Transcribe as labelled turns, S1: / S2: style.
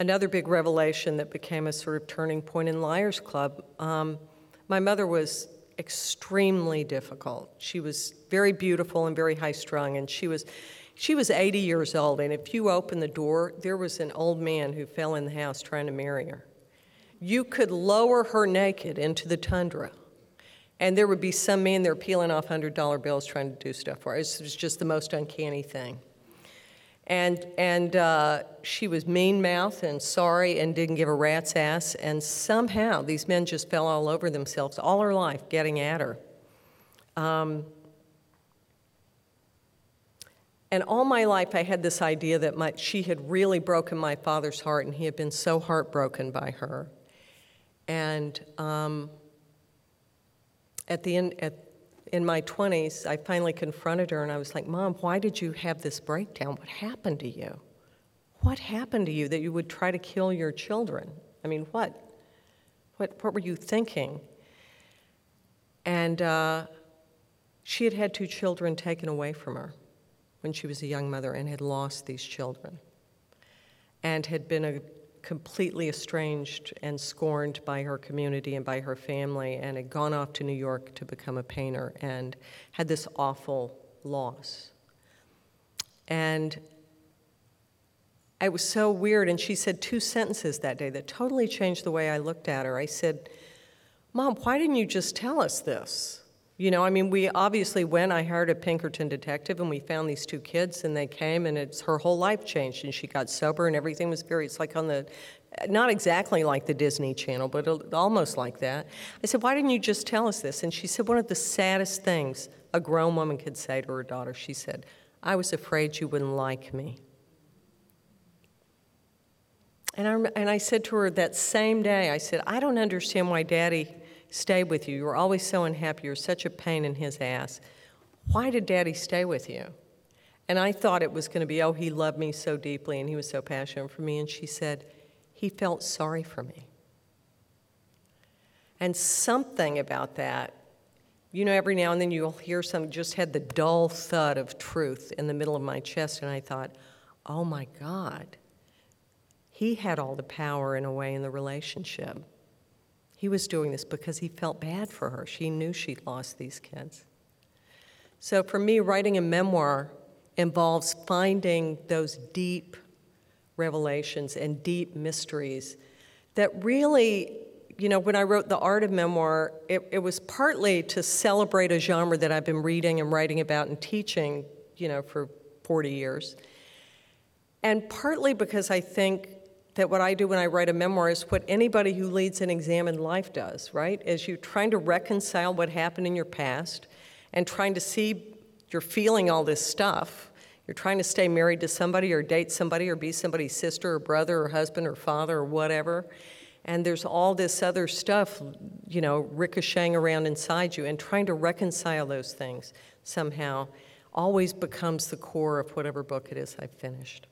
S1: Another big revelation that became a sort of turning point in Liars Club. Um, my mother was extremely difficult. She was very beautiful and very high strung, and she was she was 80 years old. And if you opened the door, there was an old man who fell in the house trying to marry her. You could lower her naked into the tundra, and there would be some man there peeling off $100 bills trying to do stuff for her. It was just the most uncanny thing. And, and uh, she was mean mouthed and sorry and didn't give a rat's ass. And somehow these men just fell all over themselves all her life getting at her. Um, and all my life, I had this idea that my, she had really broken my father's heart, and he had been so heartbroken by her. And um, at the end, at, in my 20s, I finally confronted her, and I was like, Mom, why did you have this breakdown? What happened to you? What happened to you that you would try to kill your children? I mean, what? What, what were you thinking? And uh, she had had two children taken away from her when she was a young mother and had lost these children and had been a, completely estranged and scorned by her community and by her family and had gone off to New York to become a painter and had this awful loss. And it was so weird. And she said two sentences that day that totally changed the way I looked at her. I said, Mom, why didn't you just tell us this? You know, I mean, we obviously went, I hired a Pinkerton detective, and we found these two kids, and they came, and it's her whole life changed, and she got sober, and everything was very, it's like on the, not exactly like the Disney Channel, but almost like that. I said, Why didn't you just tell us this? And she said, One of the saddest things a grown woman could say to her daughter, she said, I was afraid you wouldn't like me. And I, and I said to her that same day, I said, I don't understand why daddy stay with you. You were always so unhappy. You were such a pain in his ass. Why did daddy stay with you? And I thought it was going to be, oh, he loved me so deeply and he was so passionate for me. And she said, he felt sorry for me. And something about that, you know, every now and then you'll hear something, just had the dull thud of truth in the middle of my chest. And I thought, oh my God, he had all the power in a way in the relationship. He was doing this because he felt bad for her. She knew she'd lost these kids. So for me, writing a memoir involves finding those deep revelations and deep mysteries that really, you know, when I wrote The Art of Memoir, it, it was partly to celebrate a genre that I've been reading and writing about and teaching, you know, for 40 years. And partly because I think that what I do when I write a memoir is what anybody who leads an examined life does, right? Is you're trying to reconcile what happened in your past and trying to see you're feeling all this stuff. You're trying to stay married to somebody or date somebody or be somebody's sister or brother or husband or father or whatever. And there's all this other stuff, you know, ricocheting around inside you and trying to reconcile those things somehow always becomes the core of whatever book it is I've finished.